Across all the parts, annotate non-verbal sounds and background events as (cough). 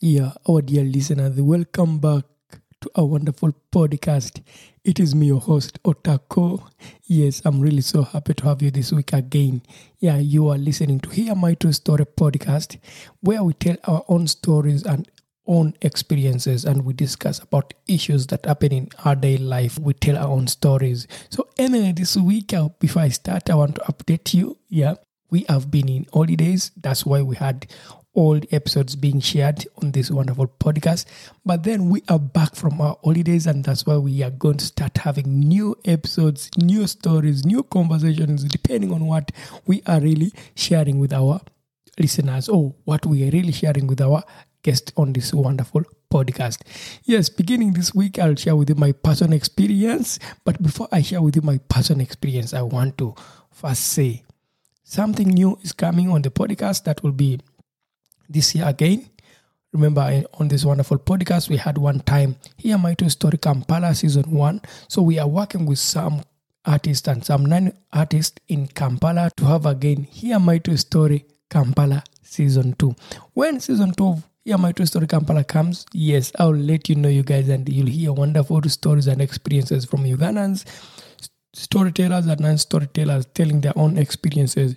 Yeah, our dear listeners, welcome back to our wonderful podcast. It is me, your host, Otako. Yes, I'm really so happy to have you this week again. Yeah, you are listening to Hear My True Story podcast, where we tell our own stories and own experiences and we discuss about issues that happen in our daily life. We tell our own stories. So, anyway, this week, uh, before I start, I want to update you. Yeah, we have been in holidays. That's why we had the episodes being shared on this wonderful podcast. But then we are back from our holidays, and that's why we are going to start having new episodes, new stories, new conversations, depending on what we are really sharing with our listeners or what we are really sharing with our guest on this wonderful podcast. Yes, beginning this week, I'll share with you my personal experience. But before I share with you my personal experience, I want to first say something new is coming on the podcast that will be this year again. Remember, on this wonderful podcast, we had one time hear, my true story Kampala season one. So we are working with some artists and some non artists in Kampala to have again hear, my true story Kampala season two. When season two of Hear My True Story Kampala comes, yes, I'll let you know, you guys, and you'll hear wonderful stories and experiences from Ugandans, storytellers and non storytellers telling their own experiences.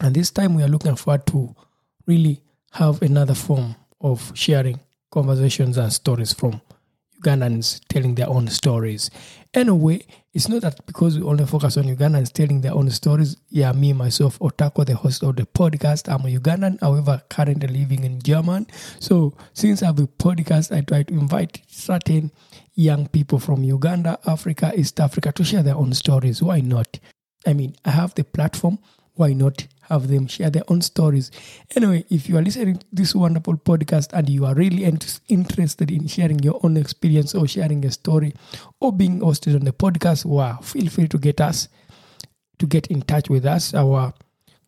And this time we are looking forward to really have another form of sharing conversations and stories from Ugandans telling their own stories. Anyway, it's not that because we only focus on Ugandans telling their own stories. Yeah, me, myself, Otako, the host of the podcast, I'm a Ugandan, however, currently living in German. So, since I have a podcast, I try to invite certain young people from Uganda, Africa, East Africa to share their own stories. Why not? I mean, I have the platform. Why not have them share their own stories? Anyway, if you are listening to this wonderful podcast and you are really int- interested in sharing your own experience or sharing a story or being hosted on the podcast, wow, feel free to get us to get in touch with us. Our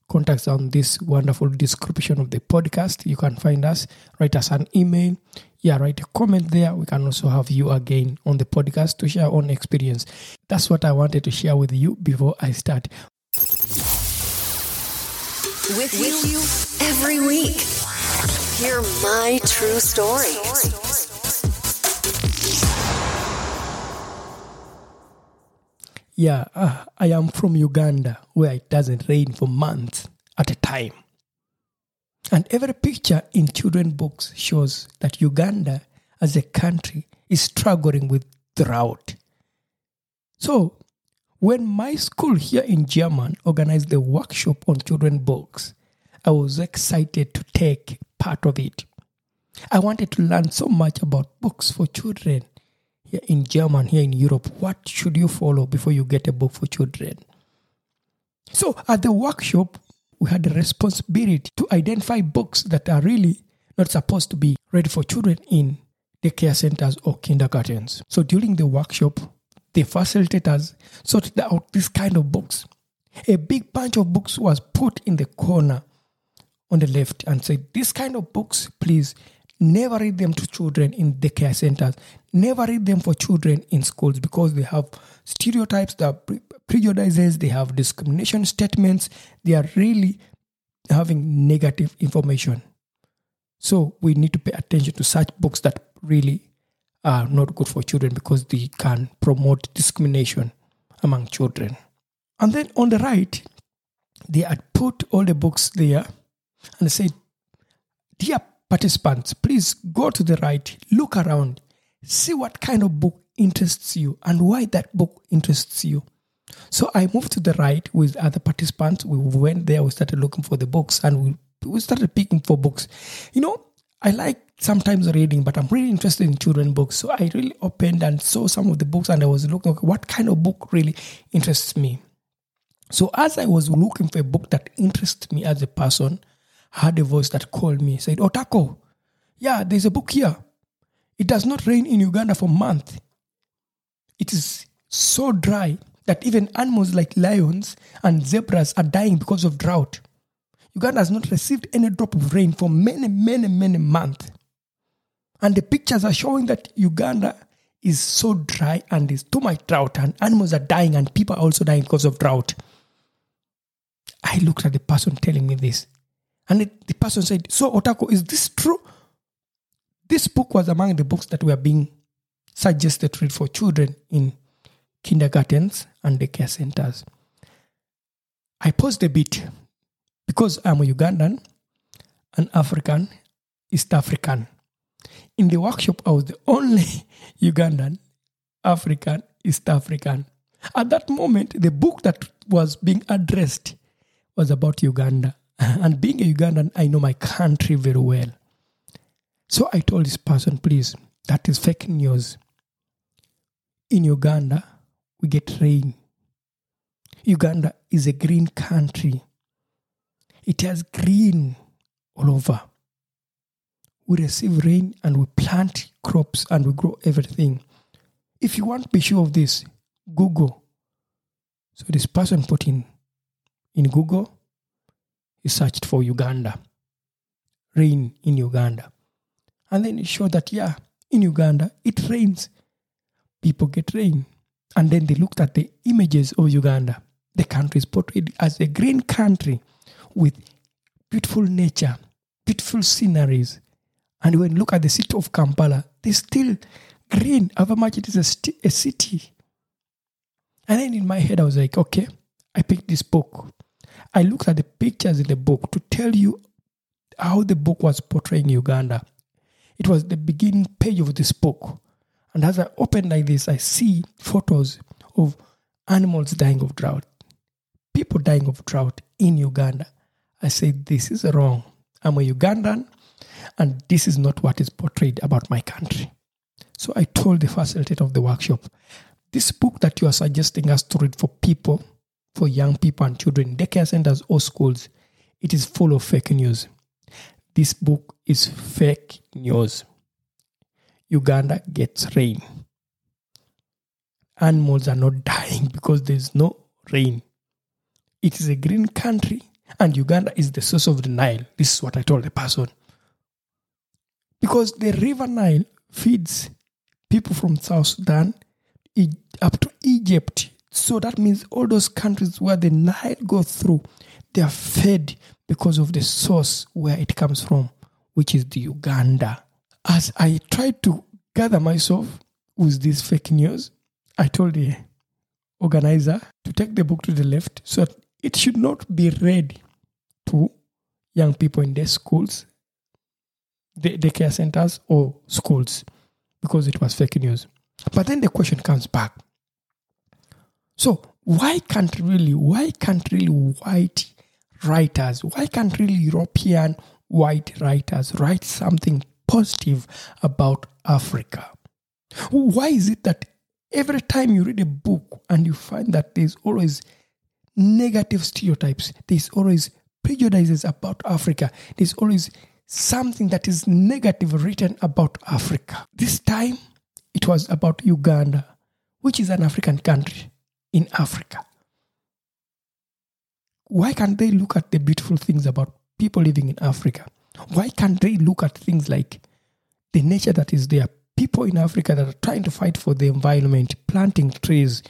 contacts on this wonderful description of the podcast. You can find us, write us an email. Yeah, write a comment there. We can also have you again on the podcast to share own experience. That's what I wanted to share with you before I start. With you every week. Hear my true story. Yeah, uh, I am from Uganda where it doesn't rain for months at a time. And every picture in children books shows that Uganda as a country is struggling with drought. So, when my school here in German organized the workshop on children books, I was excited to take part of it. I wanted to learn so much about books for children here in German, here in Europe. What should you follow before you get a book for children? So at the workshop, we had the responsibility to identify books that are really not supposed to be ready for children in daycare centers or kindergartens. So during the workshop, the facilitators sorted out this kind of books. A big bunch of books was put in the corner on the left and said, This kind of books, please Never read them to children in daycare centers. Never read them for children in schools because they have stereotypes, they have prejudices, they have discrimination statements. They are really having negative information. So we need to pay attention to such books that really are not good for children because they can promote discrimination among children. And then on the right, they had put all the books there and said, Dear participants, please go to the right, look around, see what kind of book interests you and why that book interests you. So I moved to the right with other participants. We went there, we started looking for the books and we, we started picking for books. You know, I like sometimes reading, but I'm really interested in children books. So I really opened and saw some of the books and I was looking, okay, what kind of book really interests me? So as I was looking for a book that interests me as a person, I had a voice that called me, said, oh, Otako, yeah, there's a book here. It does not rain in Uganda for months. It is so dry that even animals like lions and zebras are dying because of drought. Uganda has not received any drop of rain for many, many, many months. And the pictures are showing that Uganda is so dry and there's too much drought, and animals are dying, and people are also dying because of drought. I looked at the person telling me this, and the, the person said, So, Otako, is this true? This book was among the books that were being suggested to read for children in kindergartens and daycare centers. I paused a bit because I'm a Ugandan, an African, East African. In the workshop, I was the only (laughs) Ugandan, African, East African. At that moment, the book that was being addressed was about Uganda. (laughs) And being a Ugandan, I know my country very well. So I told this person, please, that is fake news. In Uganda, we get rain. Uganda is a green country. It has green all over. We receive rain and we plant crops and we grow everything. If you want to be sure of this, Google. So this person put in in Google, he searched for Uganda. Rain in Uganda. And then it showed that yeah, in Uganda it rains. People get rain. And then they looked at the images of Uganda. The country is portrayed as a green country with beautiful nature, beautiful sceneries. And when look at the city of Kampala, there's still green, however much it is a, st- a city. And then in my head, I was like, okay, I picked this book. I looked at the pictures in the book to tell you how the book was portraying Uganda. It was the beginning page of this book. And as I open like this, I see photos of animals dying of drought, people dying of drought in Uganda. I said, This is wrong. I'm a Ugandan, and this is not what is portrayed about my country. So I told the facilitator of the workshop, This book that you are suggesting us to read for people, for young people and children, daycare centers or schools, it is full of fake news. This book is fake news. Uganda gets rain. Animals are not dying because there's no rain. It is a green country and Uganda is the source of the Nile. This is what I told the person. Because the river Nile feeds people from South Sudan up to Egypt. So that means all those countries where the Nile goes through, they are fed because of the source where it comes from, which is the Uganda. As I tried to gather myself with this fake news, I told the organizer to take the book to the left so that it should not be read to young people in their schools, the daycare centers, or schools because it was fake news. But then the question comes back. So why can't really, why can't really white writers, why can't really European white writers write something positive about Africa? Why is it that every time you read a book and you find that there's always negative stereotypes, there's always prejudices about Africa, there's always something that is negative written about Africa. This time it was about Uganda, which is an African country in Africa. Why can't they look at the beautiful things about people living in Africa? Why can't they look at things like the nature that is there. People in Africa that are trying to fight for the environment, planting trees.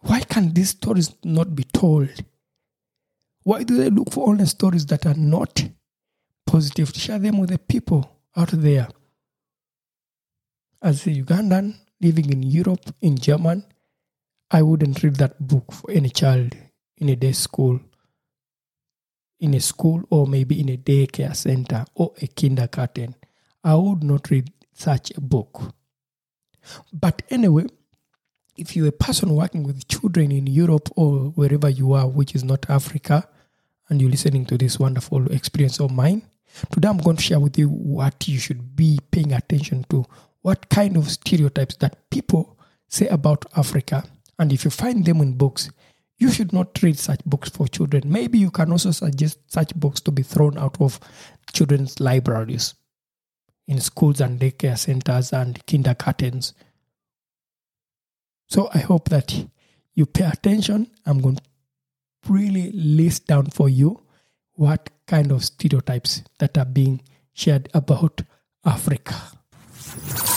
Why can these stories not be told? Why do they look for only stories that are not positive? Share them with the people out there. As a Ugandan living in Europe, in German, I wouldn't read that book for any child in a day school, in a school, or maybe in a daycare center or a kindergarten. I would not read such a book. But anyway, if you're a person working with children in Europe or wherever you are, which is not Africa, and you're listening to this wonderful experience of mine, today I'm going to share with you what you should be paying attention to, what kind of stereotypes that people say about Africa. And if you find them in books, you should not read such books for children. Maybe you can also suggest such books to be thrown out of children's libraries in schools and daycare centers and kindergartens. So I hope that you pay attention. I'm going to really list down for you what kind of stereotypes that are being shared about Africa.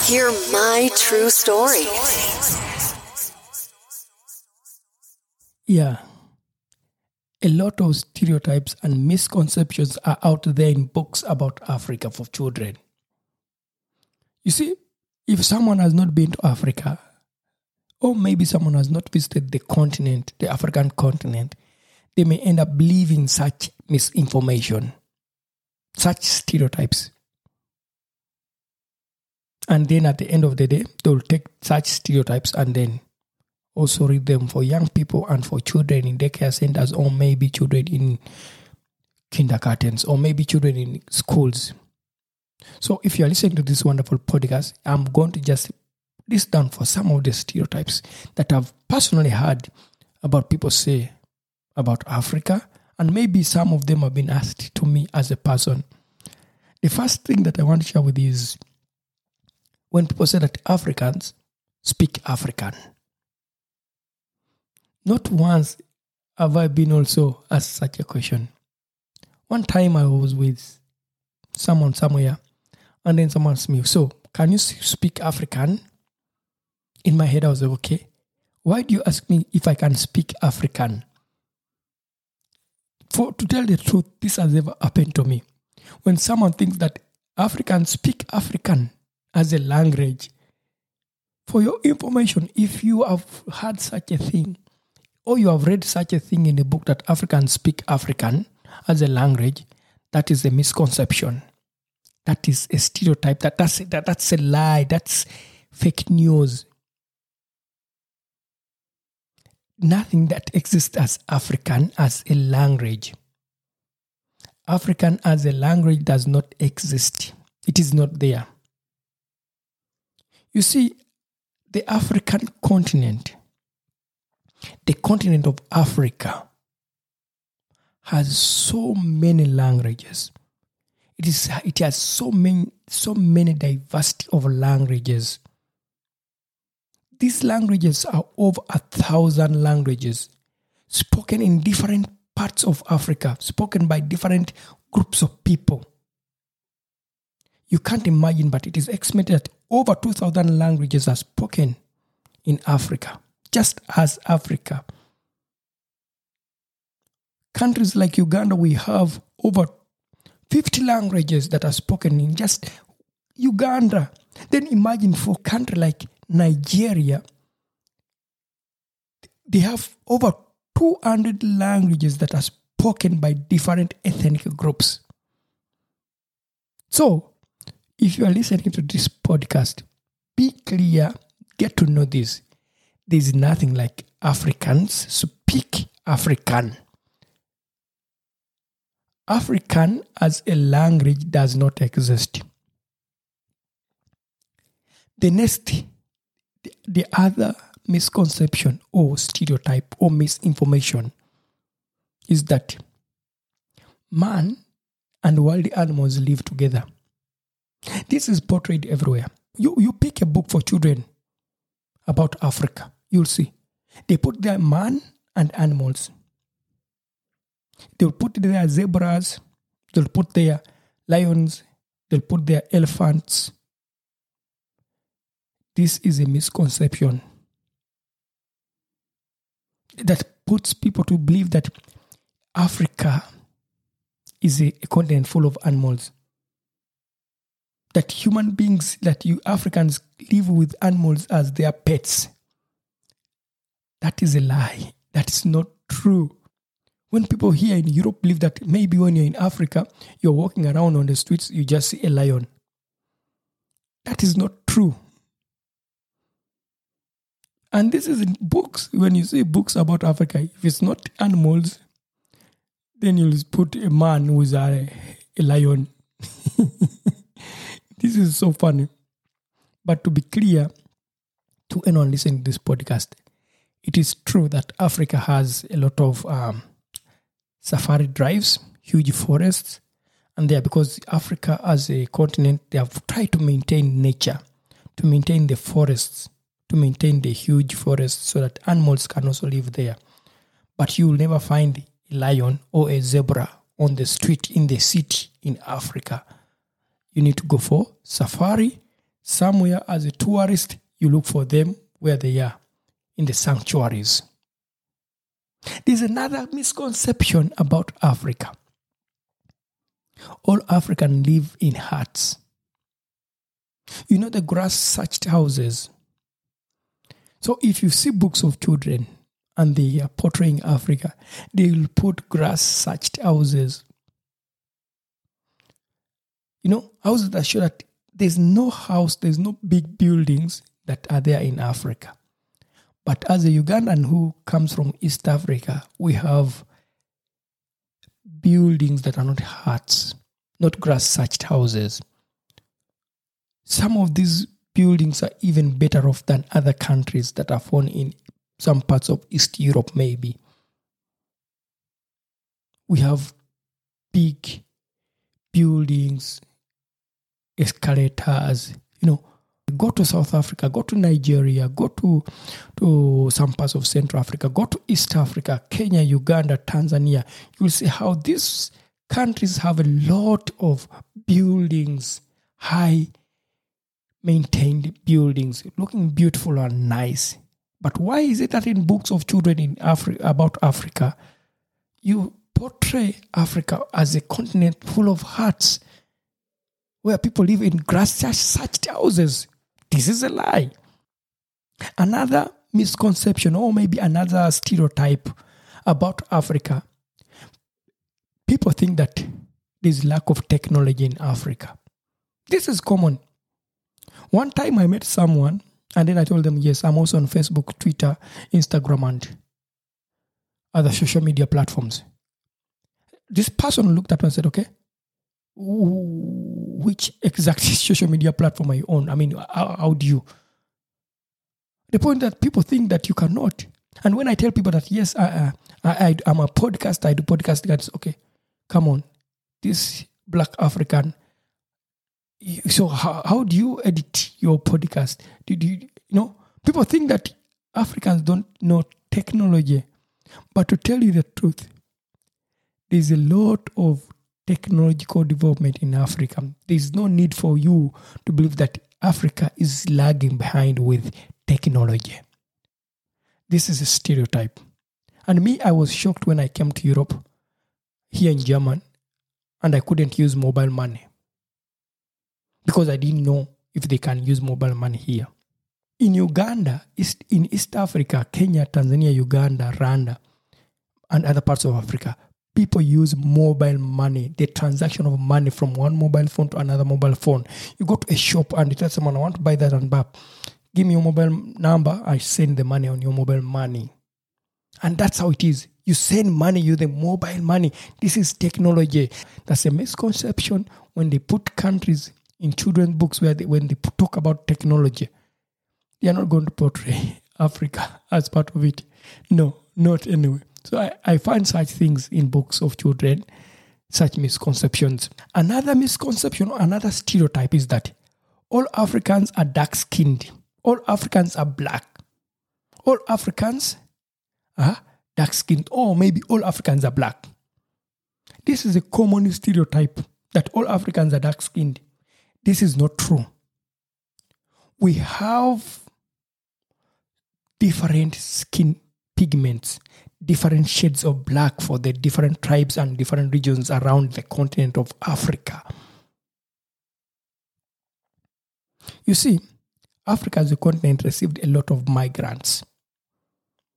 Hear my true story. Yeah. A lot of stereotypes and misconceptions are out there in books about Africa for children. You see, if someone has not been to Africa, or maybe someone has not visited the continent, the African continent, they may end up believing such misinformation, such stereotypes. And then at the end of the day, they'll take such stereotypes and then also read them for young people and for children in daycare centers or maybe children in kindergartens or maybe children in schools. So if you are listening to this wonderful podcast, I'm going to just list down for some of the stereotypes that I've personally heard about people say about Africa, and maybe some of them have been asked to me as a person. The first thing that I want to share with you is when people say that Africans speak African. Not once have I been also asked such a question. One time I was with someone somewhere, and then someone asked me, So, can you speak African? In my head, I was like, Okay, why do you ask me if I can speak African? For to tell the truth, this has never happened to me. When someone thinks that Africans speak African as a language, for your information, if you have had such a thing, or you have read such a thing in a book that Africans speak African as a language, that is a misconception. That is a stereotype. That, that's, that, that's a lie. That's fake news. Nothing that exists as African as a language. African as a language does not exist. It is not there. You see, the African continent, the continent of Africa, has so many languages. It is it has so many so many diversity of languages. These languages are over a thousand languages spoken in different parts of Africa, spoken by different groups of people. You can't imagine, but it is estimated that over 2,000 languages are spoken in Africa, just as Africa. Countries like Uganda, we have over 50 languages that are spoken in just Uganda. Then imagine for a country like Nigeria, they have over 200 languages that are spoken by different ethnic groups. So, if you are listening to this podcast, be clear, get to know this. There's nothing like Africans speak African. African as a language does not exist. The next, the other misconception or stereotype or misinformation is that man and wild animals live together. This is portrayed everywhere. You, you pick a book for children about Africa, you'll see. They put there man and animals. They'll put there zebras, they'll put there lions, they'll put there elephants, this is a misconception that puts people to believe that Africa is a, a continent full of animals. That human beings, that you Africans live with animals as their pets. That is a lie. That is not true. When people here in Europe believe that maybe when you're in Africa, you're walking around on the streets, you just see a lion. That is not true. And this is in books. When you see books about Africa, if it's not animals, then you'll put a man with a, a lion. (laughs) this is so funny. But to be clear to anyone listening to this podcast, it is true that Africa has a lot of um, safari drives, huge forests, and there because Africa as a continent, they have tried to maintain nature, to maintain the forests, to maintain the huge forests so that animals can also live there. But you will never find a lion or a zebra on the street in the city in Africa. You need to go for safari somewhere as a tourist. You look for them where they are in the sanctuaries. There's another misconception about Africa. All Africans live in huts. You know the grass thatched houses. So if you see books of children and they are portraying Africa, they will put grass thatched houses. You know, houses that show that there's no house, there's no big buildings that are there in Africa. But as a Ugandan who comes from East Africa, we have buildings that are not huts, not grass thatched houses. Some of these buildings are even better off than other countries that are found in some parts of East Europe, maybe. We have big buildings, escalators, you know, go to South Africa, go to Nigeria, go to, to some parts of Central Africa, go to East Africa, Kenya, Uganda, Tanzania. You'll see how these countries have a lot of buildings, high maintained buildings, looking beautiful and nice. But why is it that in books of children in Africa about Africa, you portray Africa as a continent full of huts where people live in grass thatched houses? This is a lie. Another misconception, or maybe another stereotype about Africa. People think that there's lack of technology in Africa. This is common. One time I met someone and then I told them, yes, I'm also on Facebook, Twitter, Instagram, and other social media platforms. This person looked at me and said, okay, which exact (laughs) social media platform are you on? I mean, how, how do you? The point that people think that you cannot. And when I tell people that, yes, I, I, I, I'm a podcast, I do podcast, guys, okay, come on. This black African so how, how do you edit your podcast? Did you, you know people think that africans don't know technology but to tell you the truth there's a lot of technological development in africa. There's no need for you to believe that africa is lagging behind with technology. This is a stereotype. And me i was shocked when i came to europe here in german and i couldn't use mobile money because I didn't know if they can use mobile money here. In Uganda, East, in East Africa, Kenya, Tanzania, Uganda, Rwanda, and other parts of Africa, people use mobile money, the transaction of money from one mobile phone to another mobile phone. You go to a shop and you tell someone, I want to buy that and back. Give me your mobile number, I send the money on your mobile money. And that's how it is. You send money using mobile money. This is technology. That's a misconception when they put countries in children's books where they, when they talk about technology, they are not going to portray (laughs) Africa as part of it. No, not anyway. So I, I find such things in books of children, such misconceptions. Another misconception, another stereotype is that all Africans are dark skinned, all Africans are black, all Africans uh-huh, are dark skinned, or maybe all Africans are black. This is a common stereotype that all Africans are dark skinned. This is not true. we have different skin pigments, different shades of black for the different tribes and different regions around the continent of Africa. You see, Africa as a continent received a lot of migrants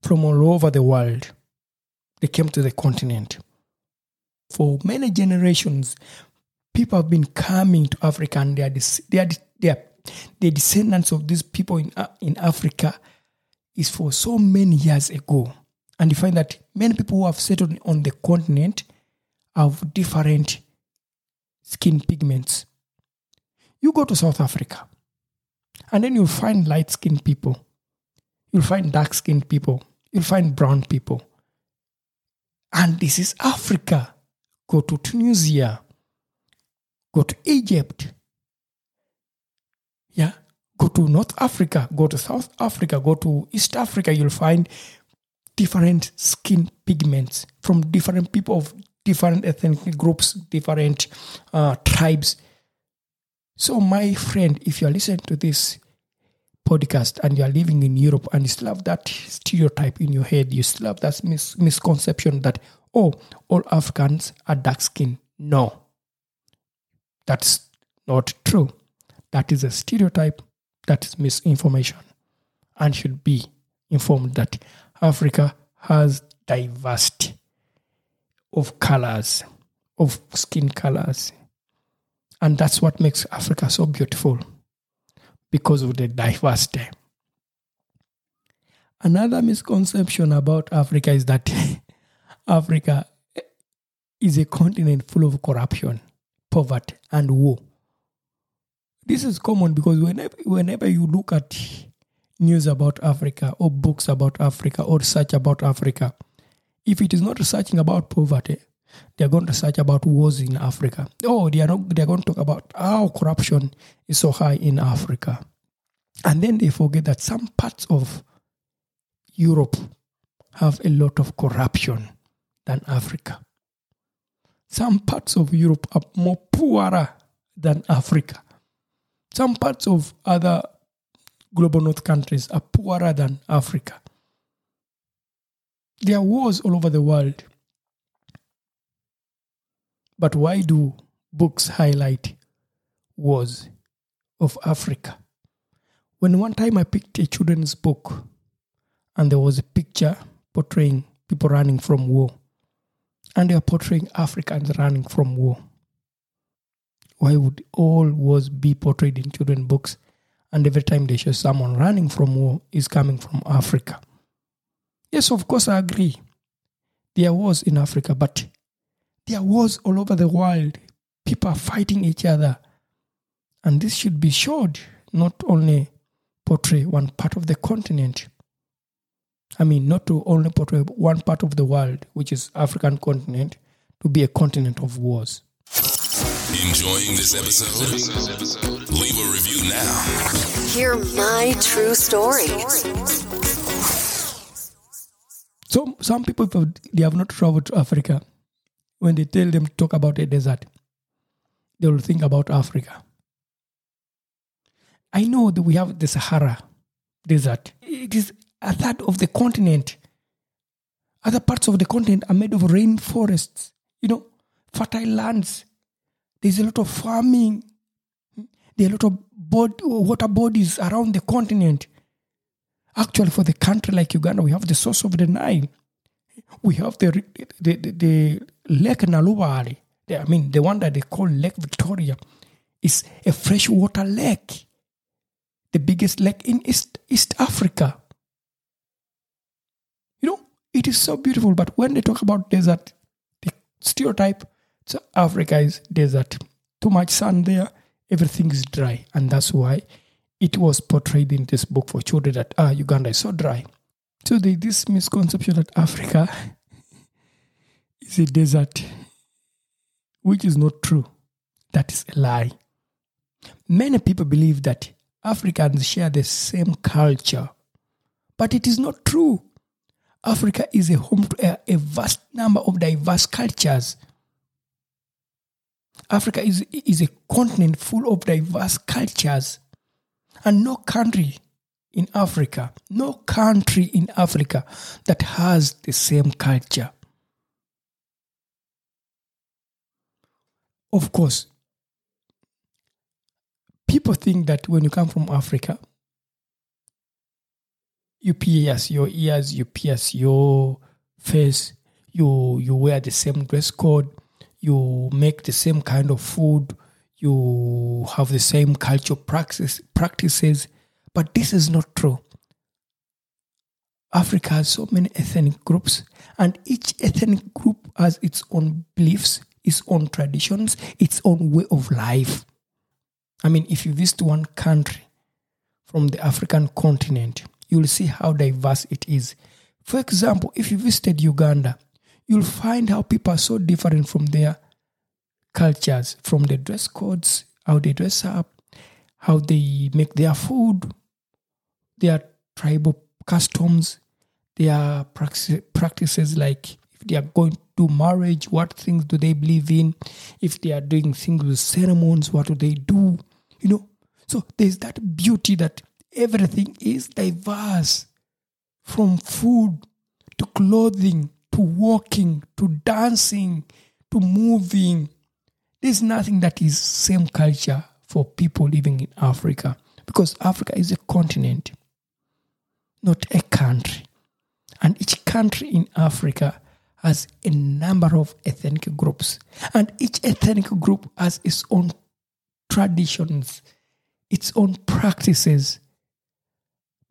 from all over the world. They came to the continent. For many generations, people have been coming to Africa and they are, they are, they are the descendants of these people in, uh, in Africa is for so many years ago. And you find that many people who have settled on the continent have different skin pigments. You go to South Africa, and then you'll find light skinned people, you'll find dark skinned people, you'll find brown people. And this is Africa. Go to Tunisia, go to Egypt, yeah, go to North Africa, go to South Africa, go to East Africa, you'll find different skin pigments from different people of different ethnic groups, different uh, tribes. So, my friend, if you're listening to this podcast and you're living in Europe and you still have that stereotype in your head, you still have that mis- misconception that, oh, all Africans are dark skinned. No, that's not true. That is a stereotype, that is misinformation, and should be informed that Africa has diversity of colors, of skin colors. And that's what makes Africa so beautiful because of the diversity. Another misconception about Africa is that (laughs) Africa is a continent full of corruption, poverty, and war. This is common because whenever, whenever you look at news about Africa or books about Africa or search about Africa, if it is not researching about poverty, they are going to search about wars in Africa. Oh, they are not, they are going to talk about how corruption is so high in Africa. And then they forget that some parts of Europe have a lot of corruption than Africa. Some parts of Europe are more poorer than Africa. Some parts of other global north countries are poorer than Africa. There are wars all over the world. But why do books highlight wars of Africa? When one time I picked a children's book and there was a picture portraying people running from war, and they are portraying Africans running from war. Why would all wars be portrayed in children's books? And every time they show someone running from war is coming from Africa. Yes, of course, I agree. There was in Africa, but there wars all over the world. People are fighting each other. And this should be showed, not only portray one part of the continent. I mean, not to only portray one part of the world, which is African continent, to be a continent of wars. Enjoying this episode? Leave a review now. Hear my true story. So some people, if they have not traveled to Africa, when they tell them to talk about a desert, they will think about Africa. I know that we have the Sahara desert. It is a third of the continent. Other parts of the continent are made of rainforests, you know, fertile lands. There's a lot of farming. There are a lot of bod- water bodies around the continent. Actually, for the country like Uganda, we have the source of the Nile. We have the the, the, the Lake Nalubaale. I mean, the one that they call Lake Victoria is a freshwater lake, the biggest lake in East, East Africa. It is so beautiful. But when they talk about desert, the stereotype, so Africa is desert. Too much sun there, everything is dry. And that's why it was portrayed in this book for children that ah, Uganda is so dry. So the, this misconception that Africa (laughs) is a desert, which is not true. That is a lie. Many people believe that Africans share the same culture, but it is not true. Africa is a home to a, a vast number of diverse cultures. Africa is, is a continent full of diverse cultures. And no country in Africa, no country in Africa that has the same culture. Of course, people think that when you come from Africa, you pierce your ears, you pierce your face, you you wear the same dress code, you make the same kind of food, you have the same cultural practice, practices, but this is not true. Africa has so many ethnic groups, and each ethnic group has its own beliefs, its own traditions, its own way of life. I mean, if you visit one country from the African continent, you'll see how diverse it is. For example, if you visited Uganda, you'll find how people are so different from their cultures, from the dress codes, how they dress up, how they make their food, their tribal customs, their practices like if they are going to marriage, what things do they believe in? If they are doing things with ceremonies, what do they do? You know, so there's that beauty that everything is diverse from food to clothing to walking to dancing to moving. There's nothing that is same culture for people living in Africa because Africa is a continent, not a country. And each country in Africa has a number of ethnic groups. And each ethnic group has its own traditions, its own practices.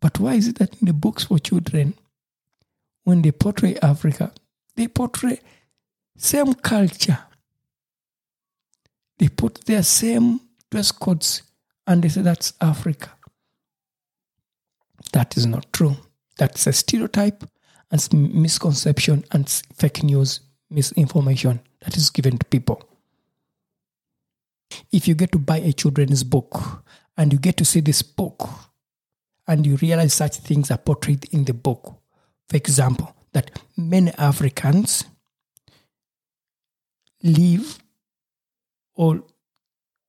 But why is it that in the books for children, when they portray Africa, they portray same culture. They put their same dress codes and they say that's Africa. That is not true. That's a stereotype and misconception and fake news, misinformation that is given to people. If you get to buy a children's book and you get to see this book and you realize such things are portrayed in the book, for example, that many Africans live or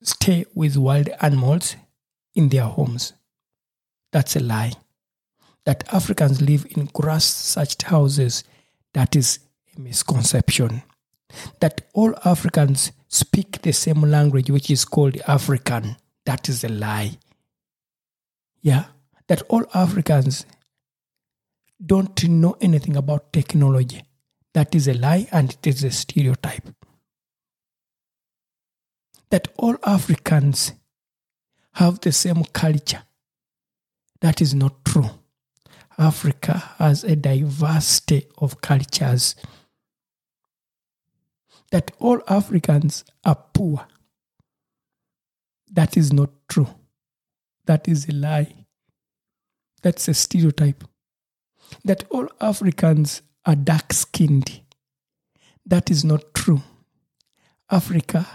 stay with wild animals in their homes. That's a lie. That Africans live in grass thatched houses, that is a misconception. That all Africans speak the same language, which is called African, that is a lie. Yeah, that all Africans don't know anything about technology, that is a lie and it is a stereotype that all Africans have the same culture. That is not true. Africa has a diversity of cultures. That all Africans are poor. That is not true. That is a lie. That's a stereotype. That all Africans are dark skinned. That is not true. Africa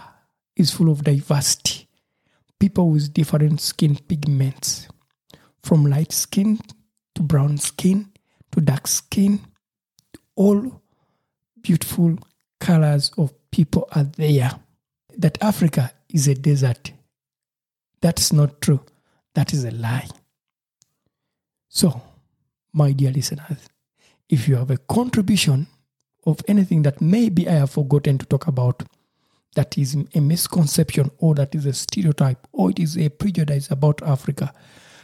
is full of diversity. People with different skin pigments, from light skin to brown skin to dark skin, all beautiful colors of people are there. That Africa is a desert. That's not true. That is a lie. So, my dear listeners, if you have a contribution of anything that maybe I have forgotten to talk about, that is a misconception or that is a stereotype or it is a prejudice about Africa,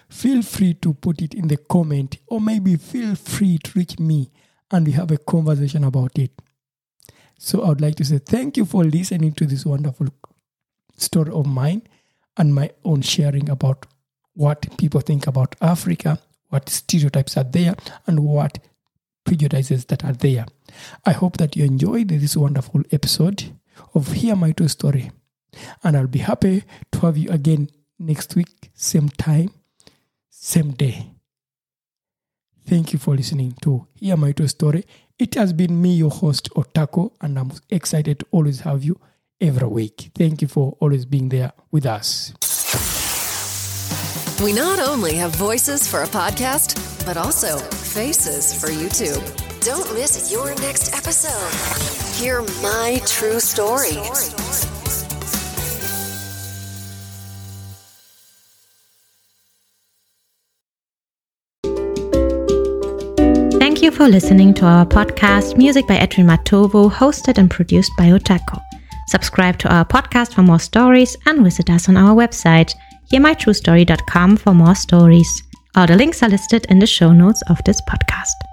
feel free to put it in the comment or maybe feel free to reach me and we have a conversation about it. So I would like to say thank you for listening to this wonderful story of mine and my own sharing about what people think about Africa, what stereotypes are there, and what prejudices that are there. I hope that you enjoyed this wonderful episode of Hear My True Story. And I'll be happy to have you again next week, same time, same day. Thank you for listening to Hear My True Story. It has been me, your host, Otako, and I'm excited to always have you every week. Thank you for always being there with us. We not only have voices for a podcast, but also faces for YouTube. Don't miss your next episode. Hear my true story. Thank you for listening to our podcast, Music by Edwin Matovu, hosted and produced by Otako. Subscribe to our podcast for more stories and visit us on our website hearmytruestory.com for more stories. All the links are listed in the show notes of this podcast.